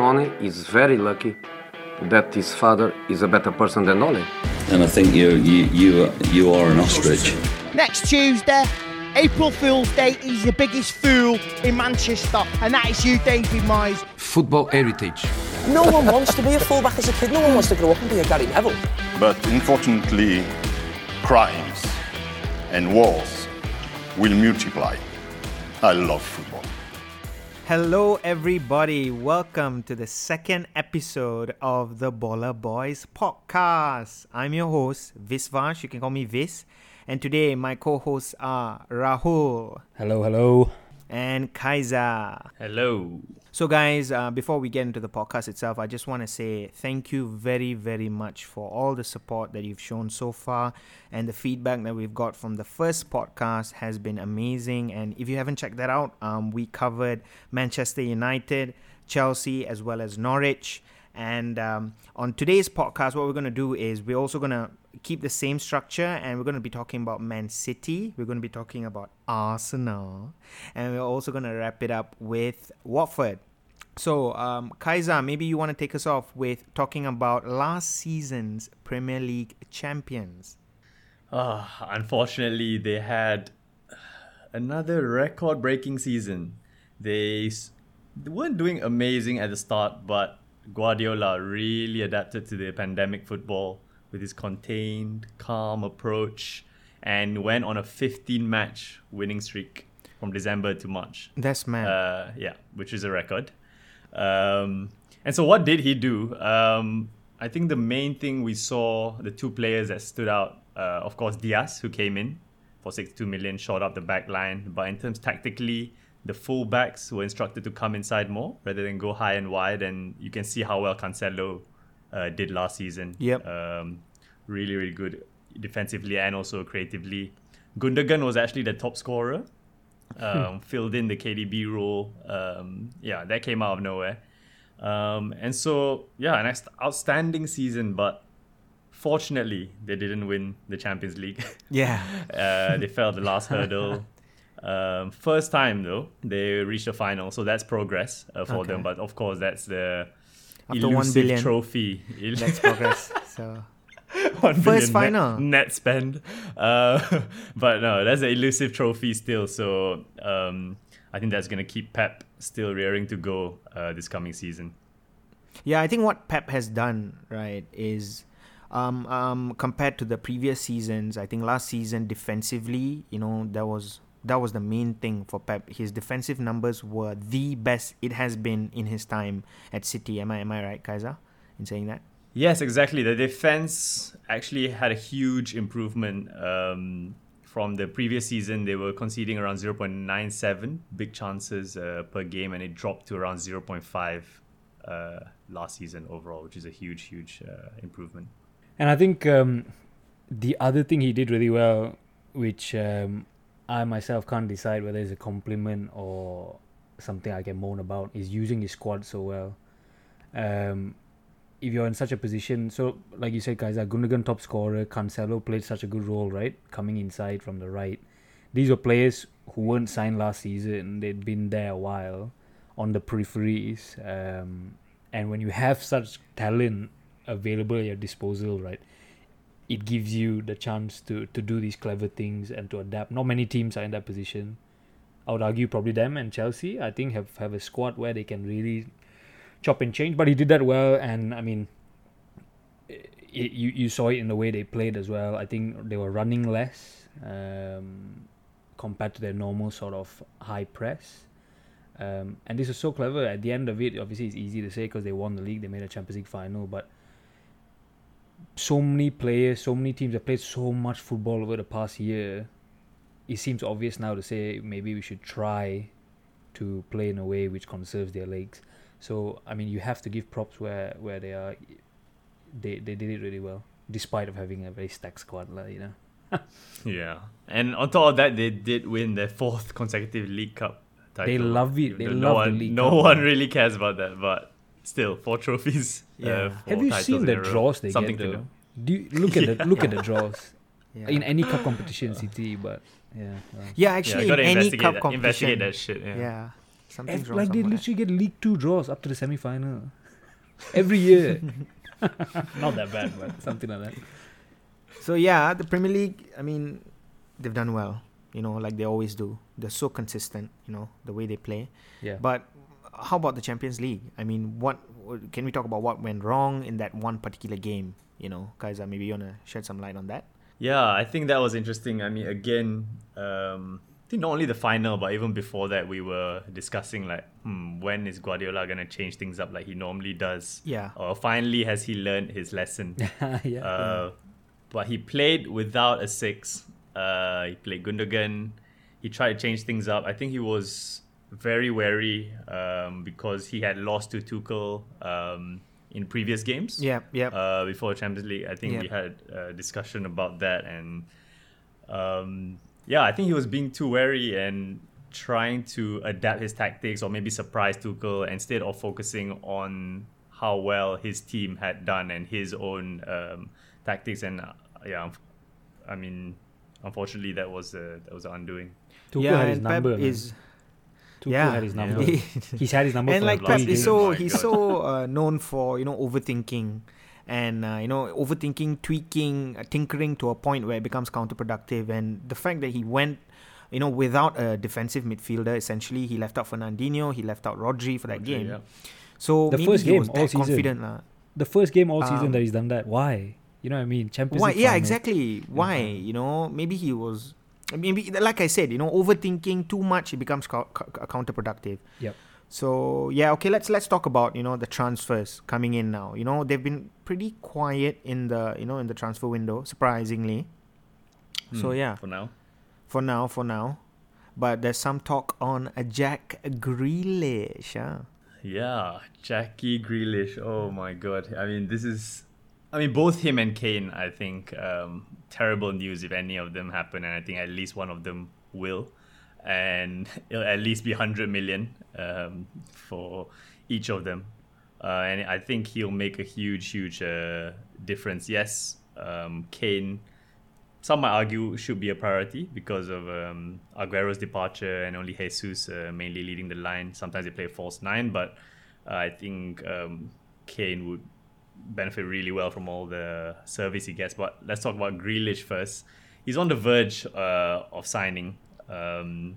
Tony is very lucky that his father is a better person than Ole. And I think you you you you are an ostrich. Next Tuesday, April Fool's Day, he's the biggest fool in Manchester, and that is you, David Moyes. Football heritage. No one wants to be a fullback as a kid. No one wants to grow up and be a Gary Neville. But unfortunately, crimes and wars will multiply. I love football. Hello, everybody. Welcome to the second episode of the Baller Boys podcast. I'm your host, Visvash. You can call me Vis. And today, my co hosts are Rahul Hello, hello. And Kaiser. Hello. So, guys, uh, before we get into the podcast itself, I just want to say thank you very, very much for all the support that you've shown so far. And the feedback that we've got from the first podcast has been amazing. And if you haven't checked that out, um, we covered Manchester United, Chelsea, as well as Norwich. And um, on today's podcast, what we're going to do is we're also going to keep the same structure and we're going to be talking about Man City. We're going to be talking about Arsenal. And we're also going to wrap it up with Watford. So, um, Kaiser, maybe you want to take us off with talking about last season's Premier League champions. Ah, unfortunately, they had another record breaking season. They weren't doing amazing at the start, but Guardiola really adapted to the pandemic football with his contained, calm approach and went on a 15 match winning streak from December to March. That's man. Uh, yeah, which is a record. Um, and so, what did he do? Um, I think the main thing we saw the two players that stood out, uh, of course, Dias, who came in for 62 million, shot up the back line. But in terms tactically, the fullbacks were instructed to come inside more rather than go high and wide. And you can see how well Cancelo uh, did last season. Yep. Um, really, really good defensively and also creatively. Gundogan was actually the top scorer um, filled in the KDB role. Um, yeah, that came out of nowhere. Um, and so, yeah, an outstanding season, but fortunately, they didn't win the Champions League. yeah. uh, they fell the last hurdle. Um, first time, though, they reached the final, so that's progress uh, for them. But of course, that's the After one elusive billion. trophy. Let's progress. So, One First billion net- final. net, spend. Uh, but no, that's an elusive trophy still. So um, I think that's gonna keep Pep still rearing to go uh, this coming season. Yeah, I think what Pep has done, right, is um, um, compared to the previous seasons, I think last season defensively, you know, there was that was the main thing for Pep. His defensive numbers were the best it has been in his time at City. Am I am I right, Kaiser, in saying that? Yes, exactly. The defense actually had a huge improvement um, from the previous season. They were conceding around 0.97 big chances uh, per game, and it dropped to around 0.5 uh, last season overall, which is a huge, huge uh, improvement. And I think um, the other thing he did really well, which um, I myself can't decide whether it's a compliment or something I can moan about, is using his squad so well. Um, if you're in such a position, so like you said, guys, are Gundogan top scorer, Cancelo played such a good role, right? Coming inside from the right. These were players who weren't signed last season. They'd been there a while on the peripheries. Um, and when you have such talent available at your disposal, right, it gives you the chance to, to do these clever things and to adapt. Not many teams are in that position. I would argue probably them and Chelsea, I think, have, have a squad where they can really chop and change. But he did that well, and I mean, it, you you saw it in the way they played as well. I think they were running less um, compared to their normal sort of high press. Um, and this is so clever. At the end of it, obviously, it's easy to say because they won the league, they made a Champions League final. But so many players, so many teams have played so much football over the past year. It seems obvious now to say maybe we should try to play in a way which conserves their legs. So I mean, you have to give props where where they are. They they did it really well, despite of having a very stacked squad, like, you know. Yeah, and on top of that, they did win their fourth consecutive League Cup title. They love it. They though love no the one, League No Cup, one really cares about that, but still, four trophies. uh, Yeah. four Have you seen the draws they Something get to though? do. Do you look at the look at the draws Yeah. in any cup competition, City? But yeah, well. Yeah, actually, yeah, in any cup that, competition. investigate that shit. Yeah. Yeah. Something's Ev- wrong like they literally get League Two draws up to the semi final every year. Not that bad, but something like that. So yeah, the Premier League. I mean, they've done well. You know, like they always do. They're so consistent. You know, the way they play. Yeah. But how about the Champions League? I mean, what what- can we talk about? What went wrong in that one particular game? You know, guys, uh, maybe you wanna shed some light on that. Yeah, I think that was interesting. I mean, again, um, I think not only the final, but even before that, we were discussing like, hmm, when is Guardiola gonna change things up like he normally does? Yeah. Or finally has he learned his lesson? yeah. Uh, but he played without a six. Uh, he played Gundogan. He tried to change things up. I think he was very wary um, because he had lost to Tuchel um, in previous games. Yep, yep. Uh, before Champions League, I think Yep. we had a discussion about that, and um, yeah, I think he was being too wary and trying to adapt his tactics or maybe surprise Tuchel instead of focusing on how well his team had done and his own um, tactics. And uh, yeah, I mean, unfortunately, that was uh, that was undoing. Tuchel yeah, had his and Pep number. man. Is Tuchel yeah. had his number. Yeah. He's had his number and for like three Pep is so Oh he's God. so uh, known for you know overthinking and uh, you know overthinking tweaking uh, tinkering to a point where it becomes counterproductive and the fact that he went you know without a defensive midfielder essentially he left out Fernandinho he left out Rodri for that game Yeah. so The maybe first he game, was all season. confident lah. The first game all season Um, that he's done that. Why? You know what I mean? Champions why yeah final. exactly why you know maybe he was maybe like I said you know overthinking too much it becomes cou- cou- counterproductive Yep. So yeah, okay. Let's let's talk about you know the transfers coming in now. You know they've been pretty quiet in the you know in the transfer window, surprisingly. So Hmm, yeah, For now. for now, for now, but there's some talk on a Jack Grealish. Yeah. Yeah, Jackie Grealish. Oh my god. I mean, this is. I mean, both him and Kane. I think um, terrible news if any of them happen, and I think at least one of them will, and it'll at least be hundred million um, for each of them, uh, and I think he'll make a huge, huge uh, difference. Yes, um, Kane. Some might argue should be a priority because of um, Aguero's departure and only Jesus uh, mainly leading the line. Sometimes they play false nine, but uh, I think um, Kane would benefit really well from all the service he gets. But let's talk about Grealish first. He's on the verge uh, of signing, um,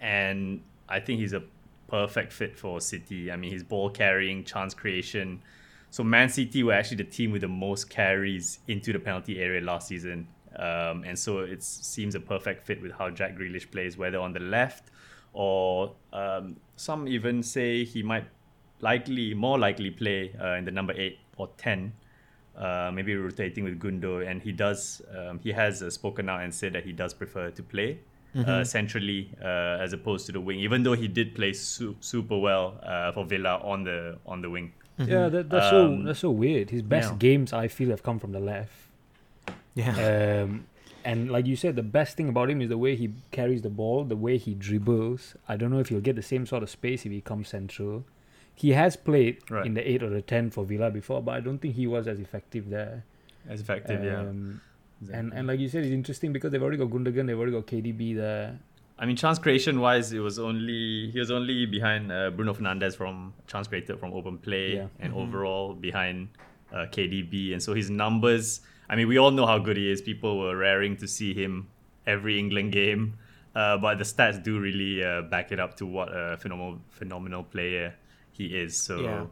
and I think he's a perfect fit for City. I mean, his ball carrying, chance creation. So Man City were actually the team with the most carries into the penalty area last season. Um, and so it seems a perfect fit with how Jack Grealish plays, whether on the left or um, some even say he might likely, more likely play uh, in the number eight or 10, uh, maybe rotating with Gundo. And he does, um, he has uh, spoken out and said that he does prefer to play uh, centrally uh, as opposed to the wing, even though he did play su- super well uh, for Villa on the on the wing. Yeah, that, that's Um, so that's so weird. His best yeah. games I feel have come from the left. Yeah. Um, and like you said, the best thing about him is the way he carries the ball, the way he dribbles. I don't know if he'll get the same sort of space if he comes central. He has played Right. in the eight or the ten for Villa before, but I don't think he was as effective there. As effective, yeah. Um, And and like you said, it's interesting because they've already got Gundogan, they've already got KDB there. I mean, chance creation wise, it was only he was only behind uh, Bruno Fernandes from chance created from open play, Yeah. and overall behind uh, KDB. And so his numbers. I mean, we all know how good he is. People were raring to see him every England game, uh, but the stats do really uh, back it up to what a phenomenal phenomenal player he is. So, Yeah.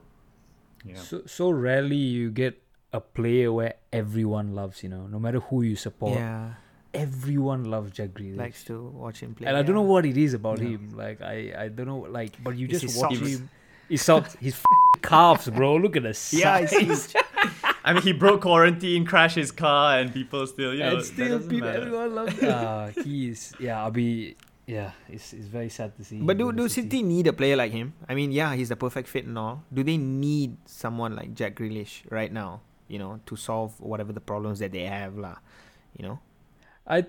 yeah. So so rarely you get a player where everyone loves, you know, no matter who you support. yeah. Everyone loves Jack Grealish. Likes to watch him play. and I don't know what it is about Yeah. him. Like I, I don't know. Like, but you It's just watch socks. him. His socks, his f- calves, bro. Look at the Yeah, size. it's, I mean, he broke quarantine, crashed his car, and people still, you know, and still, doesn't people, matter. everyone loves. Ah, he is. Yeah, I'll be. Yeah, it's it's very sad to see. But him do in do City need a player like him? I mean, yeah, he's the perfect fit and all. Do they need someone like Jack Grealish right now? You know, to solve whatever the problems that they have, lah. You know. I,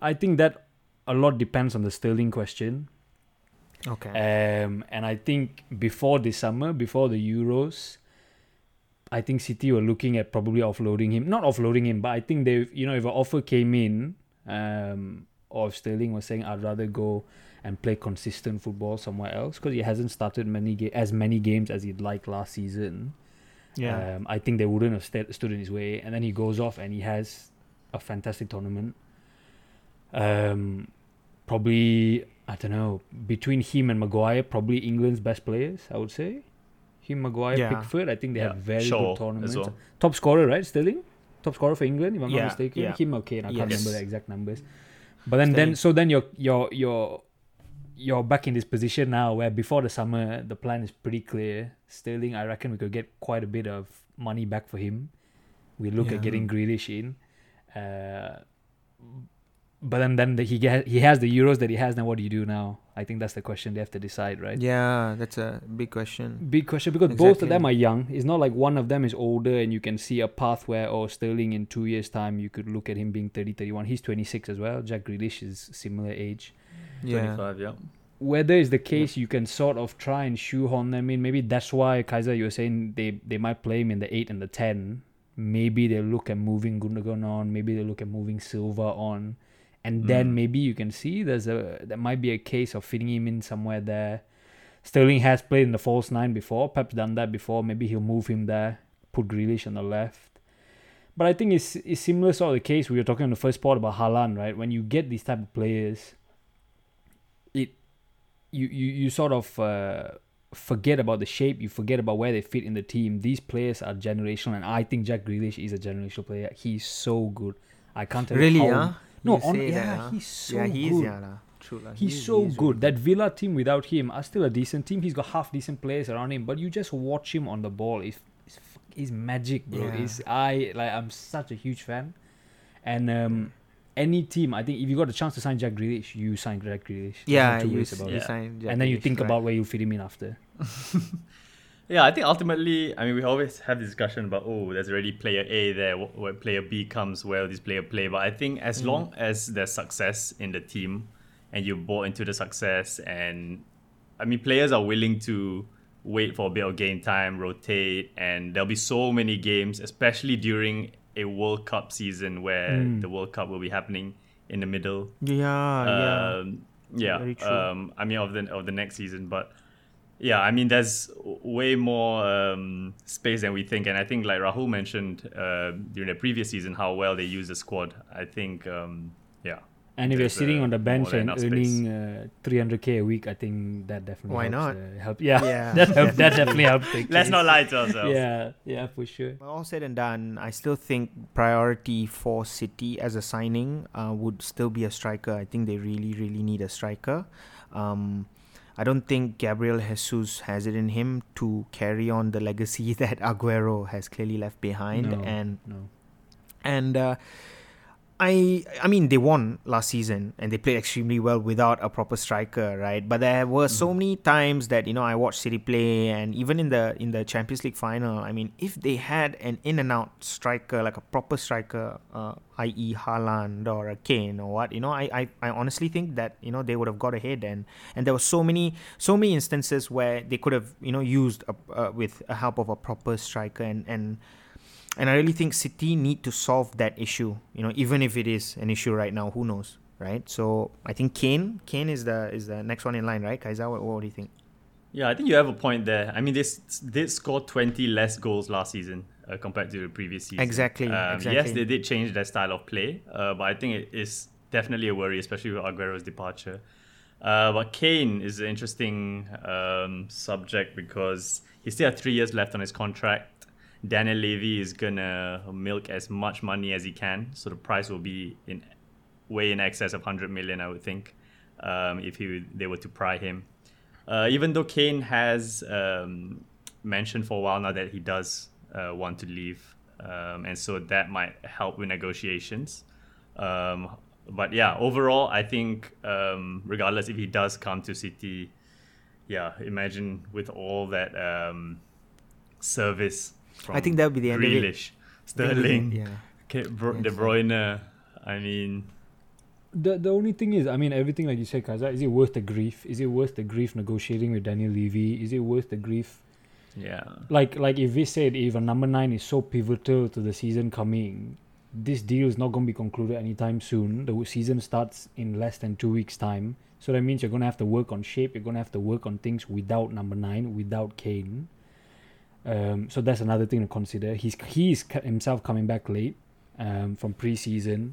I think that a lot depends on the Sterling question. Okay. Um, and I think before this summer, before the Euros, I think City were looking at probably offloading him. Not offloading him, but I think they, you know, if an offer came in, um, or if Sterling was saying I'd rather go, and play consistent football somewhere else because he hasn't started many ga- as many games as he'd like last season. Yeah. Um, I think they wouldn't have st- stood in his way, and then he goes off and he has a fantastic tournament. Um, probably I don't know between him and Maguire, probably England's best players. I would say him, Maguire, Yeah. Pickford. I think they Yeah, have very Shaw good tournaments. well. Top scorer, right? Sterling, top scorer for England, if I'm Yeah, not mistaken. Him, okay, and I can't remember the exact numbers. But then, then so then you're you're you're you're back in this position now where before the summer the plan is pretty clear. Sterling, I reckon we could get quite a bit of money back for him. We look Yeah. at getting Grealish in. Uh, but then, then the, he get, he has the euros that he has. Now, what do you do now? I think that's the question they have to decide, right? Yeah, that's a big question. Big question because both of them are young. It's not like one of them is older and you can see a path where, oh, Sterling in two years' time, you could look at him being 30, 31. He's 26 as well. Jack Grealish is similar age. Yeah. 25, yeah. Whether it's the case, you can sort of try and shoehorn them in. Maybe that's why, Kaiser, you were saying they, they might play him in the 8 and the 10. Maybe they look at moving Gundogan on. Maybe they look at moving Silva on. And then Mm. maybe you can see there's a there might be a case of fitting him in somewhere there. Sterling has played in the false nine before. Pep's done that before. Maybe he'll move him there, put Grealish on the left. But I think it's, it's similar sort of the case we were talking in the first part about Haaland, right? When you get these type of players, it you you, you sort of uh, forget about the shape, you forget about where they fit in the team. These players are generational, and I think Jack Grealish is a generational player. He's so good. I can't tell Really, you how. huh? No, on, say that, yeah, huh? he's so yeah, he is, good. yeah. True. He's He is- so he is good. really That Villa team without him are still a decent team. He's got half decent players around him, but you just watch him on the ball. It's it's, fuck- it's magic, bro. Yeah. It's I like I'm such a huge fan, and um, any team I think if you got a chance to sign Jack Grealish, you sign Jack Grealish. Yeah, you, you sign Jack And then you Grealish, think right. about where you fit him in after. Yeah, I think ultimately, I mean, we always have this discussion about, oh, there's already player A there. wh- When player B comes, where will this player play? But I think as long as there's success in the team and you bought into the success, and I mean, players are willing to wait for a bit of game time, rotate, and there'll be so many games, especially during a World Cup season where Mm. the World Cup will be happening in the middle Yeah, yeah. um, yeah. Very true. Um, I mean, of the of the next season, but yeah, I mean, there's way more um, space than we think, and I think, like Rahul mentioned uh, during the previous season, how well they use the squad. I think, um, yeah. And if you're sitting uh, on the bench and enough earning uh, 300k a week, I think that definitely Why helps, not? Uh, help. Yeah, Yeah. that help, that definitely helps. Let's not lie to ourselves. Yeah, yeah, for sure. Well, all said and done, I still think priority for City as a signing uh, would still be a striker. I think they really, really need a striker. Um, I don't think Gabriel Jesus has it in him to carry on the legacy that Aguero has clearly left behind. No, And no. and uh, I I mean they won last season and they played extremely well without a proper striker, right? But there were so many times that you know I watched City play, and even in the in the Champions League final, I mean, if they had an in and out striker like a proper striker, uh, i.e. Haaland or a Kane or what, you know, I, I I honestly think that you know they would have got ahead, and and there were so many so many instances where they could have you know used a, uh, with a help of a proper striker and and and I really think City need to solve that issue. You know, even if it is an issue right now, who knows, right? So I think Kane, Kane is the is the next one in line, right? Kaiser, what, what do you think? Yeah, I think you have a point there. I mean, they did score 20 less goals last season uh, compared to the previous season. Exactly, Um, Yes, they did change their style of play, uh, but I think it is definitely a worry, especially with Aguero's departure. Uh, but Kane is an interesting um, subject because he still has three years left on his contract. Daniel Levy is gonna milk as much money as he can, so the price will be in way in excess of 100 million, I would think, um, if he they were to pry him. Uh, even though Kane has um, mentioned for a while now that he does uh, want to leave, um, and so that might help with negotiations. Um, but yeah, overall, I think um, regardless if he does come to City, yeah, imagine with all that um, service. From I think that would be the end of it. Grealish, Sterling, yeah. K- Bro- De Yes, Bruyne. I mean, The the only thing is, I mean, everything like you said, Kaza, is it worth the grief? Is it worth the grief negotiating with Daniel Levy? Is it worth the grief? yeah. Like like if we said if a number nine is so pivotal to the season coming, this deal is not going to be concluded anytime soon. The season starts in less than two weeks' time. So that means you're going to have to work on shape. You're going to have to work on things without number nine, without Kane. Um, so that's another thing to consider. He's he's himself coming back late um, from preseason.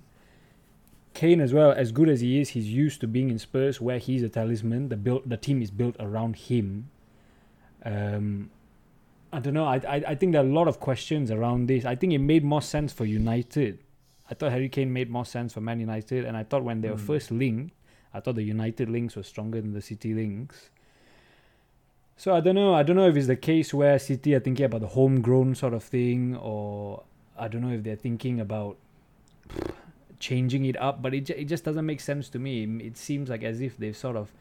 Kane as well, as good as he is, he's used to being in Spurs where he's a talisman. The built the team is built around him. Um, I don't know. I, I I think there are a lot of questions around this. I think it made more sense for United. I thought Harry Kane made more sense for Man United, and I thought when they were first linked, I thought the United links were stronger than the City links. So I don't know. I don't know if it's the case where City are thinking about the homegrown sort of thing, or I don't know if they're thinking about changing it up. But it it just doesn't make sense to me. It seems like as if they've sort of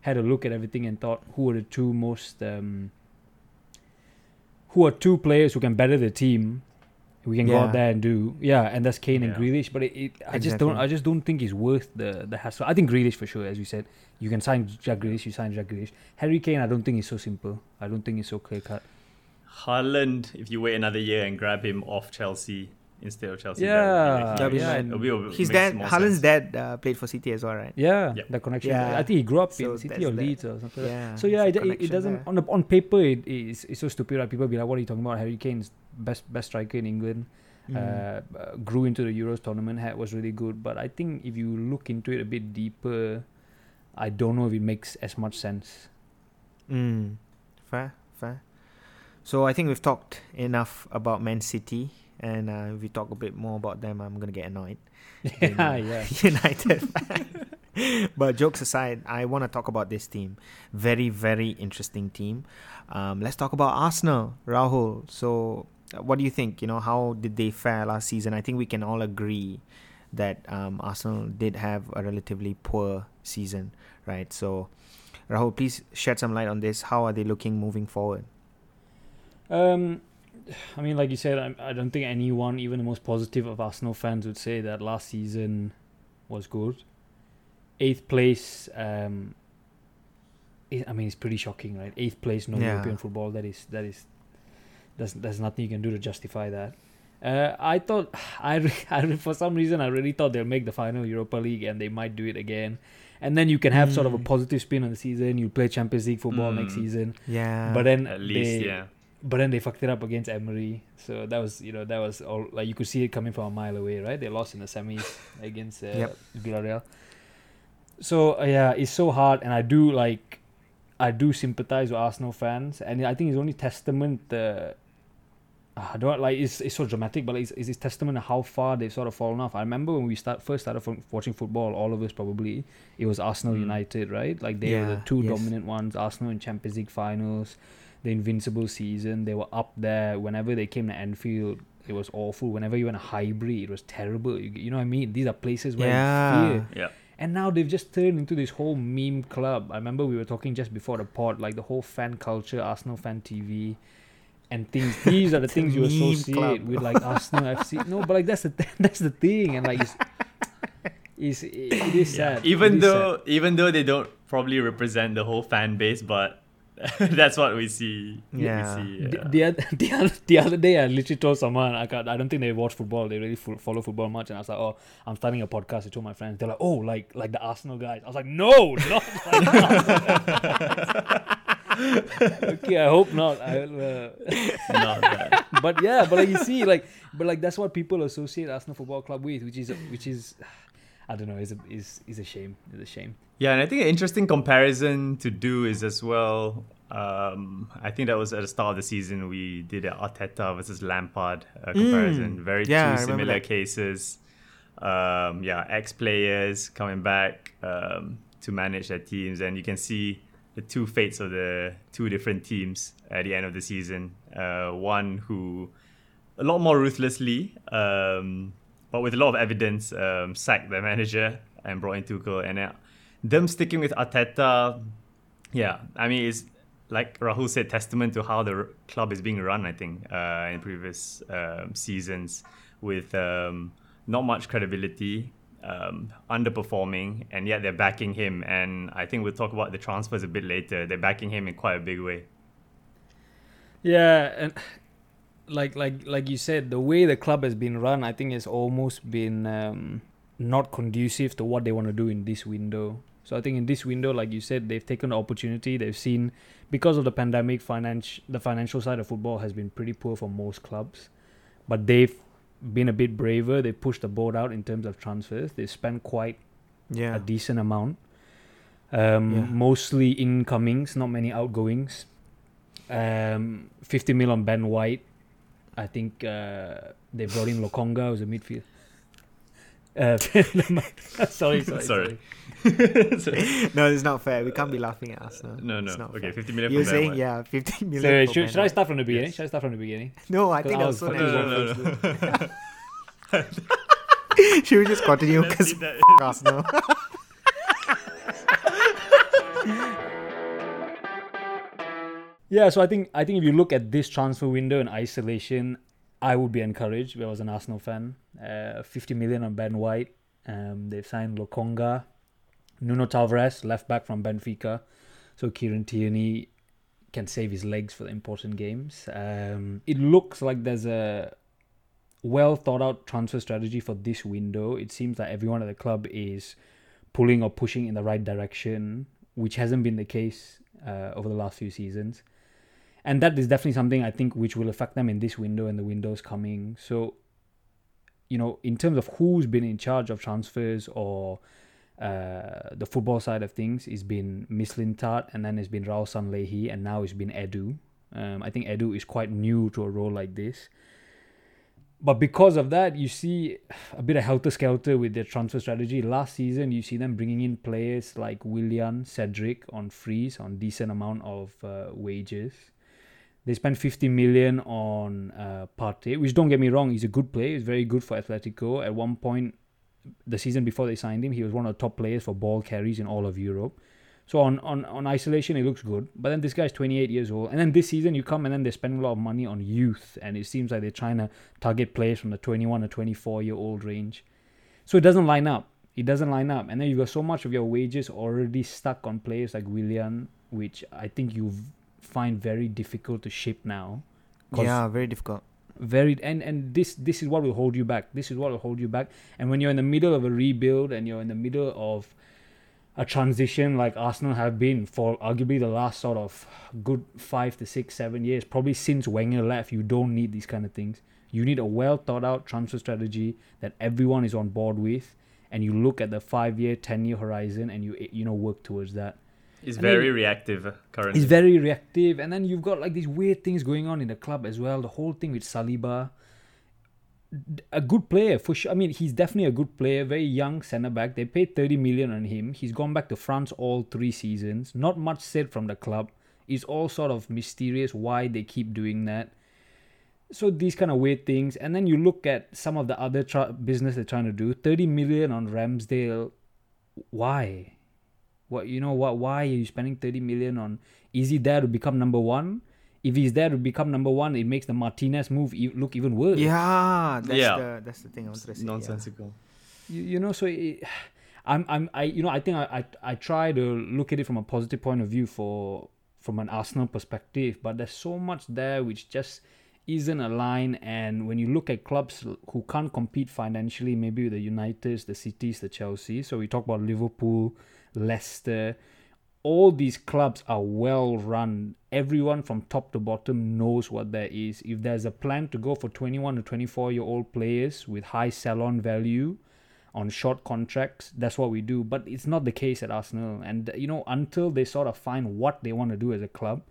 had a look at everything and thought who are the two most um, who are two players who can better the team. We can go out there and do yeah, and that's Kane and Yeah. Grealish. But it, it I just don't I just don't think it's worth the the hassle. I think Grealish for sure, as you said, you can sign Jack Grealish, you sign Jack Grealish. Harry Kane, I don't think it's so simple. I don't think it's so clear cut. Haaland, if you wait another year and grab him off Chelsea instead of Chelsea, Yeah, that That'd be yeah, mad. and would be, it'll be, His dad, more Haaland's dad, uh, played for City as well, right? Yeah, Yep. the connection. Yeah. I think he grew up So in City that's or the- Leeds or something. like. Yeah. So yeah, it, it, it doesn't there. on on paper it's, it's so stupid. Right? People be like, "What are you talking about?" Harry Kane's best best striker in England. Mm. Uh, uh, grew into the Euros tournament. Had was really good, but I think if you look into it a bit deeper, I don't know if it makes as much sense. Mm. Fair, fair. So I think we've talked enough about Man City, and uh, if we talk a bit more about them, I'm gonna get annoyed. yeah, yeah. United but jokes aside, I want to talk about this team. Very, very interesting team. Um, let's talk about Arsenal, Rahul. So, what do you think? You know, how did they fare last season? I think we can all agree that um, Arsenal did have a relatively poor season, right? So, Rahul, please shed some light on this. How are they looking moving forward? Um, I mean, like you said, I, I don't think anyone, even the most positive of Arsenal fans, would say that last season was good. Eighth place, um, i mean, it's pretty shocking, right? Eighth place, no Yeah. European football. That is that is there's there's nothing you can do to justify that. Uh, I thought I, re- I re- for some reason I really thought they'll make the final Europa League and they might do it again, and then you can have sort of a Mm. positive spin on the season. You play Champions League football next Mm. season, Yeah. but then At least, they, yeah. but then they fucked it up against Emery. So that was, you know, that was all like you could see it coming from a mile away, right? They lost in the semis against uh, Yep. Villarreal. So uh, yeah, it's so hard, and I do like, I do sympathize with Arsenal fans, and I think it's only testament the. I don't like it's, it's so dramatic, but it's, it's a testament to how far they've sort of fallen off. I remember when we start first started from watching football, all of us probably it was Arsenal Mm. United, right? Like they were the two yes. dominant ones. Arsenal in Champions League finals, the invincible season. They were up there. Whenever they came to Anfield, it was awful. Whenever you went to Highbury, it was terrible. You, you know what I mean? These are places where Yeah. you fear. Yeah. And now they've just turned into this whole meme club. I remember we were talking just before the pod, like the whole fan culture, Arsenal fan TV, and things. These are the things you associate club. with like Arsenal FC. No, but like that's the that's the thing, and like it's, it's it is Yeah. sad. Even It is though even though they don't probably represent the whole fan base, but that's what we see. Yeah. We see, The, uh, the, other, the, other, the other day, I literally told someone I can't, I don't think they watch football. They really fo- follow football much, and I was like, "Oh, I'm starting a podcast." I told my friends. They're like, "Oh, like like the Arsenal guys." I was like, "No, not like the Arsenal." Okay, I hope not. I, uh, not that. but yeah, but like you see, like, but like that's what people associate Arsenal Football Club with, which is which is, I don't know, is a is is a shame. It's a shame. Yeah, and I think an interesting comparison to do is as well. Um, I think that was at the start of the season we did an Arteta versus Lampard uh, comparison. Very Mm. Yeah, two similar cases. Um, yeah, ex players coming back um, to manage their teams, and you can see the two fates of the two different teams at the end of the season. Uh, one who a lot more ruthlessly, um, but with a lot of evidence, um, sacked their manager and brought in Tuchel. And uh, them sticking with Arteta, yeah, I mean, it's like Rahul said, testament to how the club is being run, I think, uh, in previous um, seasons with um, not much credibility. Um, underperforming, and yet they're backing him. And I think we'll talk about the transfers a bit later. They're backing him in quite a big way. Yeah, and like like like you said, the way the club has been run, I think has almost been um, not conducive to what they want to do in this window. So I think in this window, like you said, they've taken the opportunity. They've seen because of the pandemic, finance the financial side of football has been pretty poor for most clubs, but they've been a bit braver. They pushed the board out in terms of transfers. They spent quite Yeah. a decent amount. Um, Yeah. Mostly incomings, not many outgoings. Um, 50 mil on Ben White. I think uh, they brought in Lokonga as a midfield. Uh, sorry, sorry, Sorry. sorry. no, it's not fair. We can't be laughing at us. No, No, no. It's not Okay, fair. 50 million You're from saying White. yeah, 50 million. So, should, should I start from the beginning? Yes. Should I start from the beginning? No, I think I that was was so fucking nice. No, no, no. Should we just continue? Let's Because leave that. Arsenal. Yeah, so I think I think if you look at this transfer window in isolation, I would be encouraged. If I was an Arsenal fan, uh, 50 million on Ben White. Um, they've signed Lokonga, Nuno Tavares, left back from Benfica, so Kieran Tierney can save his legs for the important games. Um, it looks like there's a well thought out transfer strategy for this window. It seems that everyone at the club is pulling or pushing in the right direction, which hasn't been the case uh, over the last few seasons. And that is definitely something I think which will affect them in this window and the windows coming. So, you know, in terms of who's been in charge of transfers or uh, the football side of things, it's been Mislintat and then it's been Raul Sanllehi and now it's been Edu. Um, I think Edu is quite new to a role like this. But because of that, you see a bit of helter skelter with their transfer strategy. Last season, you see them bringing in players like Willian, Cedric on freeze on decent amount of uh, wages. They spent 50 million on uh, Partey, which don't get me wrong, he's a good player. He's very good for Atletico. At one point, the season before they signed him, he was one of the top players for ball carries in all of Europe. So on, on, on isolation, it looks good. But then this guy's 28 years old. And then this season, you come and then they're spending a lot of money on youth. And it seems like they're trying to target players from the 21 to 24 year old range. So it doesn't line up. It doesn't line up. And then you've got so much of your wages already stuck on players like Willian, which I think you find very difficult to ship now. yeah, very difficult. Very and and this this is what will hold you back. This is what will hold you back. And when you're in the middle of a rebuild and you're in the middle of a transition like arsenal have been for arguably the last sort of good five to six seven years probably since wenger left you don't need these kind of things. You need a well thought out transfer strategy that everyone is on board with and you look at the five year ten year horizon and you you know work towards that It's And then- very reactive uh, currently. He's very reactive, and then you've got like these weird things going on in the club as well. The whole thing with Saliba, a good player for sure. I mean, he's definitely a good player, very young centre back. They paid thirty million on him. He's gone back to France all three seasons. Not much said from the club. It's all sort of mysterious why they keep doing that. So these kind of weird things, and then you look at some of the other tra- business they're trying to do. Thirty million on Ramsdale. Why? What you know? What? Why are you spending thirty million on? Is he there to become number one? If he's there to become number one, it makes the Martinez move e- look even worse. Yeah, that's Yeah. the that's the thing I wanted to say. yeah. nonsensical. you, you know. So it, I'm I'm I you know I think I, I I try to look at it from a positive point of view for from an Arsenal perspective, but there's so much there which just isn't aligned. And when you look at clubs who can't compete financially, maybe the Uniteds, the Cities, the Chelsea. So we talk about Liverpool, Leicester. All these clubs are well run. Everyone from top to bottom knows what there is. If there's a plan to go for 21 to 24 year old players with high sell on value, on short contracts. That's what we do. But it's not the case at Arsenal. And, you know, until they sort of find what they want to do as a club,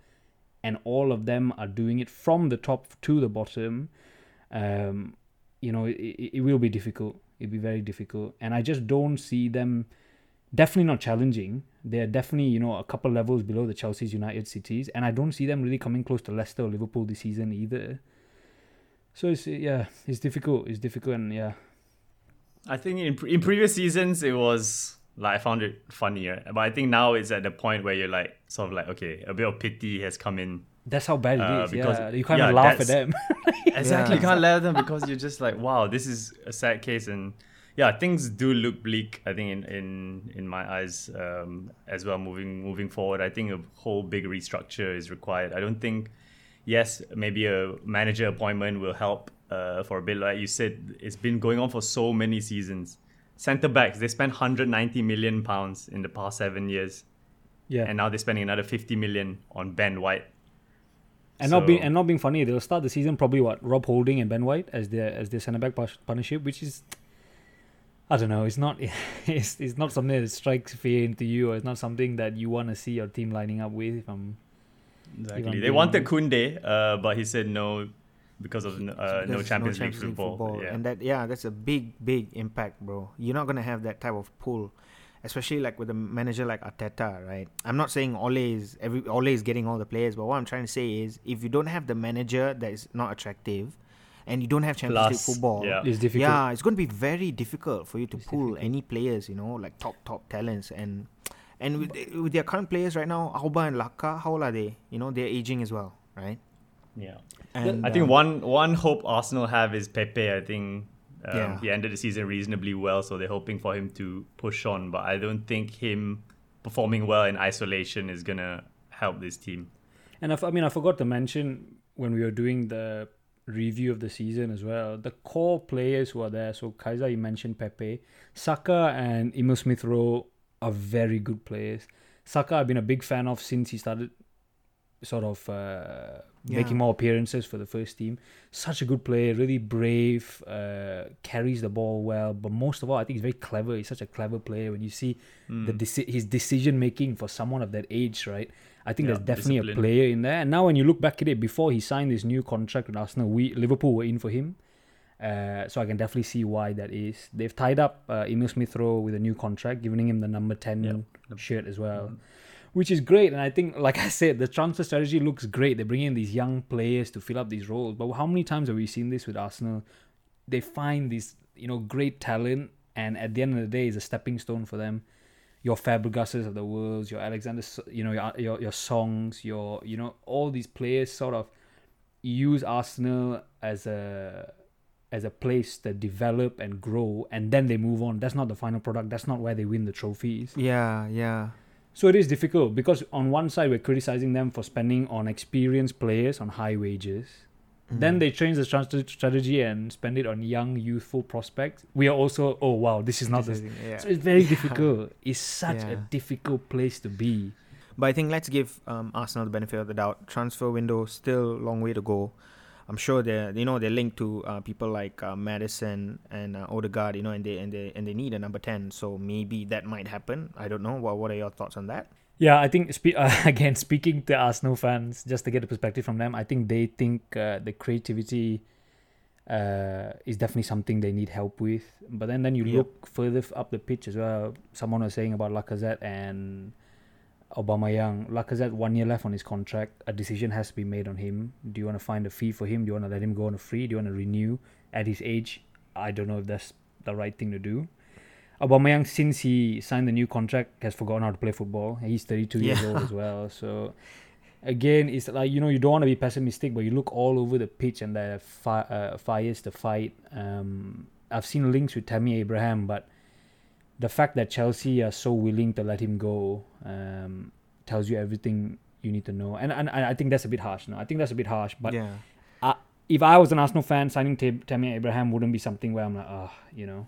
and all of them are doing it from the top to the bottom, um, you know, it, it, it will be difficult. It'll be very difficult. And I just don't see them definitely not challenging. They're definitely, you know, a couple levels below the Chelsea's United Cities. And I don't see them really coming close to Leicester or Liverpool this season either. So it's yeah, it's difficult. It's difficult, and yeah, I think in in previous seasons it was like I found it funnier, but I think now it's at the point where you're like sort of like okay, a bit of pity has come in. That's how bad it Uh, is. because- yeah, you can't yeah, even laugh at them. Exactly, Yeah. you can't laugh at them because you're just like wow, this is a sad case, and yeah, things do look bleak. I think in in in my eyes um, as well. Moving moving forward, I think a whole big restructure is required. I don't think. Yes, maybe a manager appointment will help uh, for a bit. Like you said, it's been going on for so many seasons. centre backs. They spent 190 million pounds in the past seven years, Yeah, and now they're spending another 50 million on Ben White. and not being and not being funny, they'll start the season probably what Rob Holding and Ben White as their as their centre back partnership, which is I don't know. It's not it's, it's not something that strikes fear into you, or it's not something that you want to see your team lining up with. If I'm Exactly. I'm They being wanted honest. Kounde, uh, but he said no because of uh, no There's Champions, League football. Yeah. and that yeah, that's a big big impact, bro. You're not gonna have that type of pull, especially like with a manager like Arteta, right? I'm not saying Ole is every Ole is getting all the players, but what I'm trying to say is if you don't have the manager that is not attractive, and you don't have Champions Plus, League football, yeah. it's difficult. yeah, it's going to be very difficult for you to It's pull difficult. any players, you know, like top top talents and and with, with their current players right now, Auba and Laka, how old are they? You know, they're aging as well, right? yeah. And I think um, one one hope Arsenal have is Pepe. I think um, Yeah. he ended the season reasonably well, so they're hoping for him to push on. But I don't think him performing well in isolation is gonna help this team. And I, f- I mean, I forgot to mention when we were doing the review of the season as well, the core players who are there. So, Kaiser, you mentioned Pepe. Saka and Emil Smith Rowe are very good players. Saka, I've been a big fan of since he started sort of uh, Yeah. making more appearances for the first team. Such a good player, really brave, uh, carries the ball well. But most of all, I think he's very clever. He's such a clever player. When you see Hmm. the deci- his decision making for someone of that age, right? I think Yeah, there's definitely a player in there. And now when you look back at it, before he signed this new contract with Arsenal, we Liverpool were in for him. Uh, so I can definitely see why that is. They've tied up uh, Emil Smith Rowe with a new contract, giving him the number ten Yeah. shirt as well, Mhm. Which is great. And I think, like I said, the transfer strategy looks great. They bring in these young players to fill up these roles. But how many times have we seen this with Arsenal? They find this, you know, great talent, and at the end of the day, it's a stepping stone for them. Your Fabregases of the world, your Alexander, you know, your your, your Songs, your you know, all these players sort of use Arsenal as a as a place to develop and grow, and then they move on. That's not the final product. That's not where they win the trophies. Yeah, yeah. So it is difficult because on one side we're criticizing them for spending on experienced players on high wages. Mm. Then they change the strat- strategy and spend it on young, youthful prospects. We are also, oh wow, this is not the. This is- yeah. So it's very difficult. It's such a difficult place to be. But I think let's give um, Arsenal the benefit of the doubt. Transfer window still long way to go. I'm sure they're you know they're linked to uh, people like uh, Maddison and uh, Odegaard, you know, and they and they and they need a number ten. So maybe that might happen. I don't know. What What are your thoughts on that? Yeah, I think spe- uh, again speaking to Arsenal fans, just to get a perspective from them, I think they think uh, the creativity uh, is definitely something they need help with. But then, then you Yeah. look further up the pitch as well. Someone was saying about Lacazette and Aubameyang. Lacazette one year left on his contract. A decision has to be made on him. Do you want to find a fee for him? Do you want to let him go on a free? Do you want to renew at his age? I don't know if that's the right thing to do. Aubameyang, since he signed the new contract, has forgotten how to play football. He's 32 years old as well. So, again, it's like, you know, you don't want to be pessimistic, but you look all over the pitch and there are fi- uh, fires to fight. Um, I've seen links with Tammy Abraham, but the fact that Chelsea are so willing to let him go um, tells you everything you need to know. And, and, and I think that's a bit harsh. No, I think that's a bit harsh. But yeah, if I was an Arsenal fan, signing Tam- Tammy Abraham wouldn't be something where I'm like, ah, you know.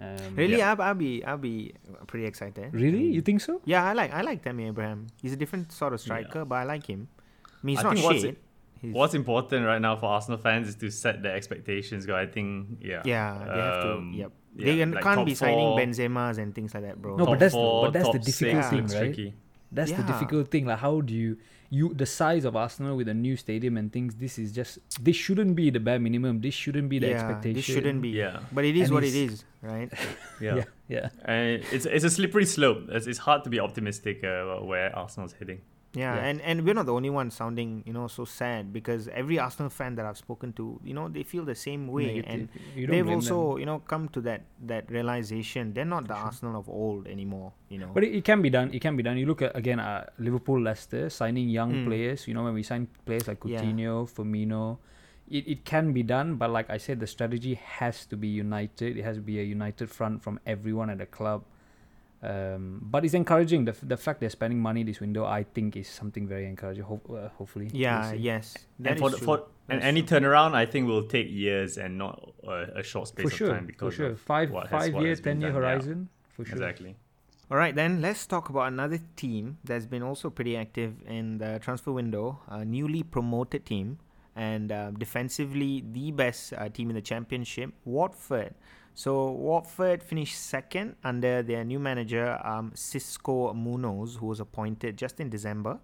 Um, really, Yeah. I'll, I'll be I'll be pretty excited. Really? Mm. You think so? Yeah, I like I like Tammy Abraham. He's a different sort of striker, but I like him. I mean, he's I not think what's shit. He's- What's important right now for Arsenal fans is to set their expectations. Go, I think, yeah, yeah, they have to. Um, Yep. Yeah, they can, like can't be signing four- Benzema's and things like that, bro. No, but top that's the- four, but that's the difficult six thing, looks right? tricky. That's the difficult thing. Like, how do you you the size of Arsenal with a new stadium and things? This is just this shouldn't be the bare minimum. This shouldn't be the yeah, expectation. this shouldn't be. Yeah, But it is And what it is, right? yeah. Yeah, yeah. And it's it's a slippery slope. It's, it's hard to be optimistic uh, about where Arsenal's heading. Yeah, Yeah. and and we're not the only ones sounding you know so sad because every Arsenal fan that I've spoken to, you know, they feel the same way, and they've also them. you know come to that that realization they're not the Arsenal of old anymore. You know, But it, it can be done. It can be done. You look at again uh, Liverpool, Leicester signing young Mm. players. You know when we sign players like Yeah. Coutinho, Firmino, it, it can be done. But like I said, the strategy has to be united. It has to be a united front from everyone at the club. Um, but it's encouraging. The, the fact they're spending money this window, I think, is something very encouraging. Ho- uh, hopefully, we'll Yeah, see. yes. and for, the, for and any true. turnaround, I think will take years and not a, a short space for of sure, time for because sure. of Five what has- five what year, has ten year done, yeah. horizon, for sure. Exactly. All right, then let's talk about another team that's been also pretty active in the transfer window, a newly promoted team, and uh, defensively the best uh, team in the championship, Watford. So Watford finished second under their new manager, um, Xisco Munoz, who was appointed just in December,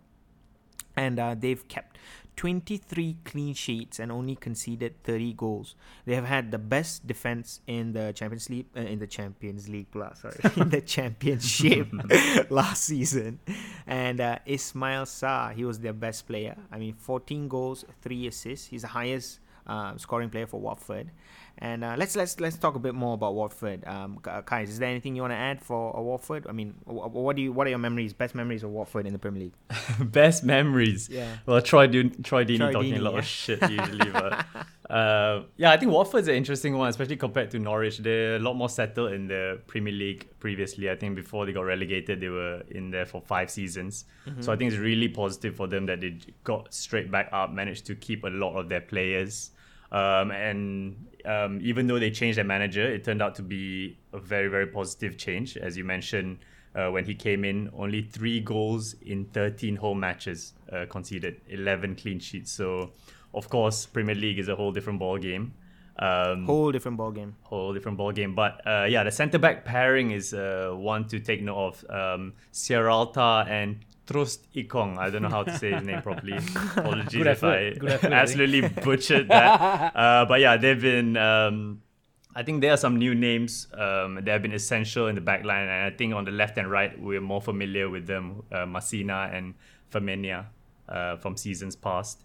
and uh, they've kept 23 clean sheets and only conceded 30 goals. They have had the best defense in the Champions League, uh, in the Champions League, blah, sorry, in the Championship last season. And uh, Ismaila Sarr, he was their best player. I mean, 14 goals, three assists. He's the highest uh, scoring player for Watford. And uh, let's let's let's talk a bit more about Watford. Um, Kai, is there anything you want to add for uh, Watford? I mean, wh- wh- what do you what are your memories, best memories of Watford in the Premier League? Best memories. Yeah. Well, Troy, do, Troy Deeney Troy talking a lot yeah. of shit usually, but uh, yeah, I think Watford's an interesting one, especially compared to Norwich. They're a lot more settled in the Premier League previously. I think before they got relegated, they were in there for five seasons. So I think it's really positive for them that they got straight back up, managed to keep a lot of their players. Um, and um, even though they changed their manager, it turned out to be a very, very positive change. As you mentioned, uh, when he came in, only three goals in 13 home matches uh, conceded, 11 clean sheets. So, of course, Premier League is a whole different ball game. Um, Whole different ball game. whole different ball game. But uh, yeah, the centre back pairing is uh, one to take note of. Um, Sierralta and Troost-Ekong. I don't know how to say his name properly. Apologies if. I Good effort, absolutely butchered that. uh, but yeah, they've been. Um, I think there are some new names um, that have been essential in the back line, and I think on the left and right we're more familiar with them, uh, Masina and Femenia uh, from seasons past.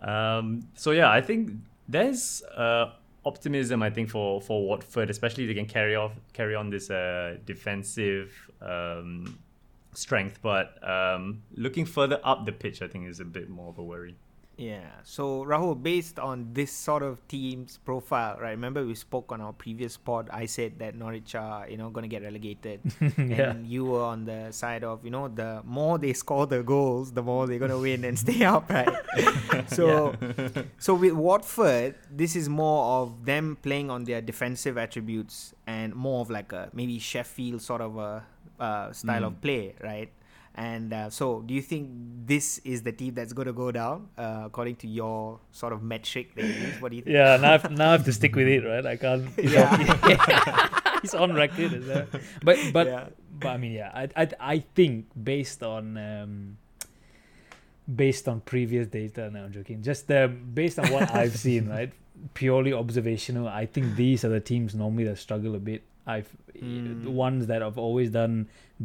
Um, so yeah, I think there's uh, optimism. I think for for Watford, especially if they can carry off carry on this uh, defensive um, strength. But um, looking further up the pitch, I think is a bit more of a worry. Yeah. So Rahul, based on this sort of team's profile, right? Remember we spoke on our previous pod. I said that Norwich are, you know, going to get relegated, Yeah. and you were on the side of, you know, the more they score the goals, the more they're going to win and stay up, right? so, so with Watford, this is more of them playing on their defensive attributes and more of like a maybe Sheffield sort of a uh, style of play, right? And uh, so, do you think this is the team that's going to go down uh, according to your sort of metric that you use? What do you think? Yeah, now I have, now I have to stick with it, right? I can't. On, it's on record, is that? But but Yeah. but I mean, yeah, I I I think based on um, based on previous data. No, I'm joking. Just uh, based on what I've seen, right? Purely observational. I think these are the teams normally that struggle a bit. I've Mm. the ones that have always done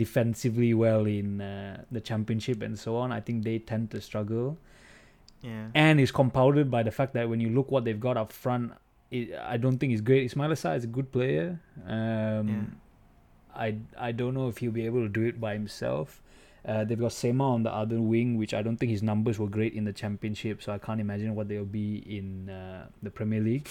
defensively well in uh, the championship and so on. I think they tend to struggle Yeah. and it's compounded by the fact that when you look what they've got up front, it, I don't think it's great. Ismaila Sarr is a good player. Um, I I don't know if he'll be able to do it by himself. Uh, they've got Sema on the other wing, which I don't think his numbers were great in the championship, so I can't imagine what they'll be in uh, the Premier League.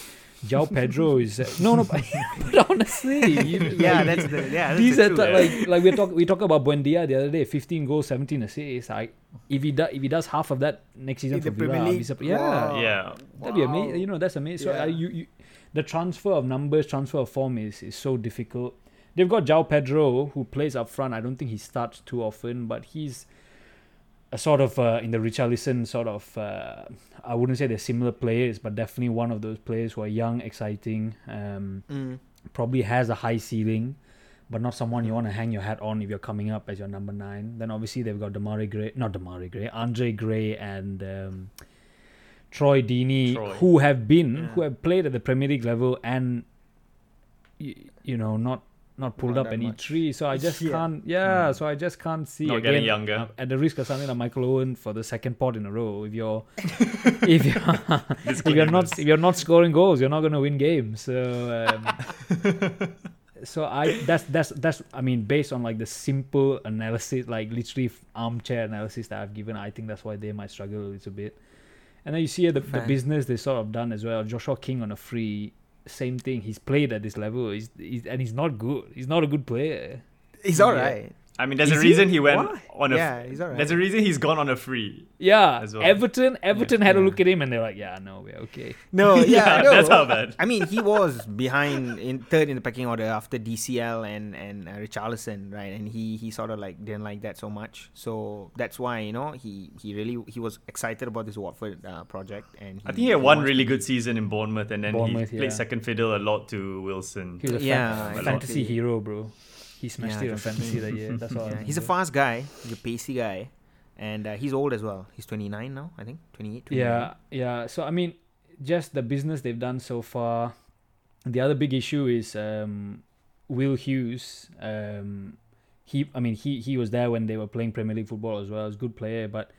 João Pedro is uh, no, no, but, but honestly, you, Yeah, like, that's the yeah. That's these the are truth. t- like like we talk we talk about Buendia the other day, 15 goals, 17 assists. I if he does if he does half of that next season In for the Premier Villa, I'll be League? surprised. Yeah, Wow. Yeah. that'd be amazing. You know, that's amazing. So Yeah. uh, you, you the transfer of numbers, transfer of form is is so difficult. They've got João Pedro who plays up front. I don't think he starts too often, but he's a sort of uh, in the Richarlison sort of. Uh, I wouldn't say they're similar players, but definitely one of those players who are young, exciting. Um, Mm. probably has a high ceiling, but not someone you want to hang your hat on if you're coming up as your number nine. Then obviously they've got Demarai Gray, not Demarai Gray, Andre Gray and um, Troy Deeney, Troy. who have been, Yeah. who have played at the Premier League level and, you, you know, not not pulled Not up any much. tree. So I just Yeah. can't, yeah. So I just can't see Not again, getting younger. uh, at the risk of sounding like Michael Owen for the second pot in a row. If you're, if you're, if you're not, if you're not scoring goals, you're not going to win games. So. Um, so I that's that's that's I mean based on like the simple analysis like literally armchair analysis that I've given I think that's why they might struggle a little bit and then you see the, the business they sort of done as well Joshua King on a free same thing. He's played at this level. He's, he's and he's not good. He's not a good player. He's all right. I mean, there's a Is he? reason he went Why? on a. Yeah, he's alright. There's a reason he's gone on a free. Yeah, As well. Everton. Everton had a look at him and they're like, "Yeah, no, we're okay." No, yeah, Yeah, no. that's how bad. I mean, he was behind in third in the pecking order after DCL and and uh, Richarlison, right? And he he sort of like didn't like that so much. So that's why you know he he really he was excited about this Watford uh, project. And I think he had one really good season in Bournemouth, and then Bournemouth, he played yeah. second fiddle a lot to Wilson. He was a fan- Yeah, a exactly. fantasy hero, bro. He smashed Yeah, it on fantasy that year. That's all. Yeah, he's a fast guy. He's a pacey guy, and uh, he's old as well. He's 29 now, I think. 28. 29. Yeah, yeah. So I mean, just the business they've done so far. The other big issue is um, Will Hughes. Um, he, I mean, he he was there when they were playing Premier League football as well. He's a good player, but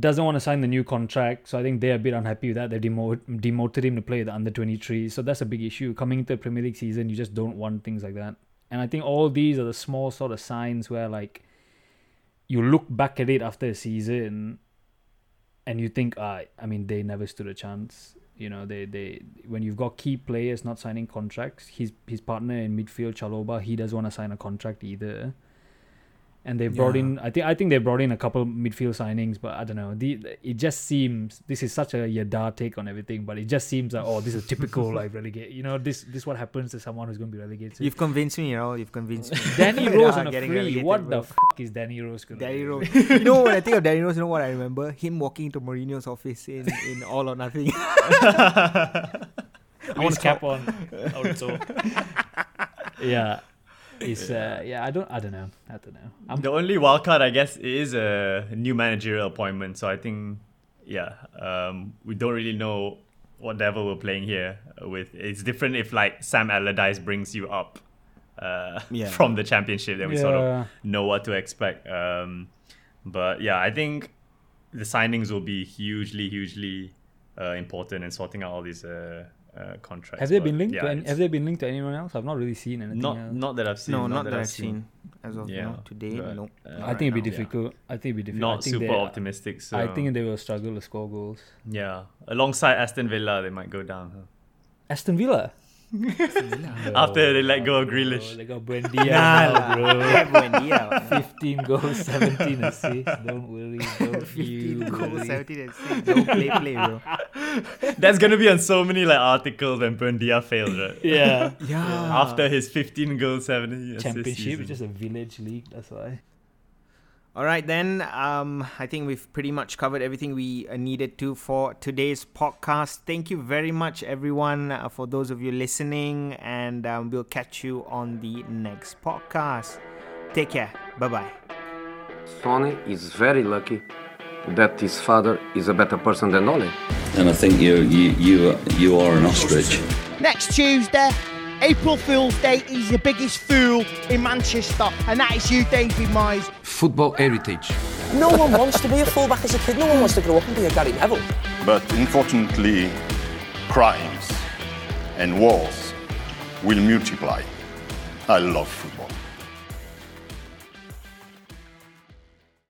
doesn't want to sign the new contract. So I think they're a bit unhappy with that. They demoted demoted him to play the under twenty three. So that's a big issue coming into the Premier League season. You just don't want things like that. And I think all these are the small sort of signs where like you look back at it after a season and you think, ah, I mean, they never stood a chance. You know, they, they when you've got key players not signing contracts, his his partner in midfield, Chalobah, he doesn't want to sign a contract either. And they brought Yeah. in, I think, I think they brought in a couple midfield signings, but I don't know. The it just seems this is such a Yada take on everything, but it just seems like, oh, this is typical like relegate. You know, this this what happens to someone who's going to be relegated. You've convinced me, you know. You've convinced me. Danny Rose on a getting free. relegated, What bro. the f- is Danny Rose going to Danny? Rose. you know when I think of Danny Rose, you know what I remember? Him walking into Mourinho's office in, in All or Nothing. I want to cap on. Yeah. It's uh yeah, I don't I don't know. I don't know. I'm The only wild card, I guess, is a new managerial appointment. So I think, yeah, um, we don't really know what devil we're playing here. With it's different if like Sam Allardyce brings you up uh, Yeah. from the championship, then we sort of know what to expect. Um, but yeah, I think the signings will be hugely, hugely uh, important in sorting out all these uh, uh, contracts. have they been linked yeah, to any, have they been linked to anyone else? I've not really seen anything not else. not that I've seen. no, not, that, I've seen. As of Yeah, now, today, but, no. uh, I Not think it'd be now. difficult. I think it'd be difficult. I Not think super they- optimistic. So I think they will struggle to score goals. Yeah, alongside Aston Villa, they might go down. huh? Aston Villa. After they let go of Bro, Grealish. They got Buendia Nah, now, bro. Buendia. 15 goals, 17 assists. Don't worry. Don't 15 you goals, worry. 17 and 6. Don't play, play, bro. That's gonna be on so many like articles when Buendia failed, right? Yeah. Yeah. After his 15 goals, 70 assists Championship just a village league. That's why. All right, then. Um, I think we've pretty much covered everything we uh, needed to for today's podcast. Thank you very much, everyone, uh, for those of you listening, and um, we'll catch you on the next podcast. Take care. Bye bye. Sony is very lucky that his father is a better person than Ole. And I think you you you you are an ostrich. Next Tuesday, April Fool's Day, he's the biggest fool in Manchester, and that is you, David Moyes. Football heritage. No one wants to be a fullback as a kid. No one wants to grow up and be a Gary Neville. But unfortunately, crimes and wars will multiply. I love football.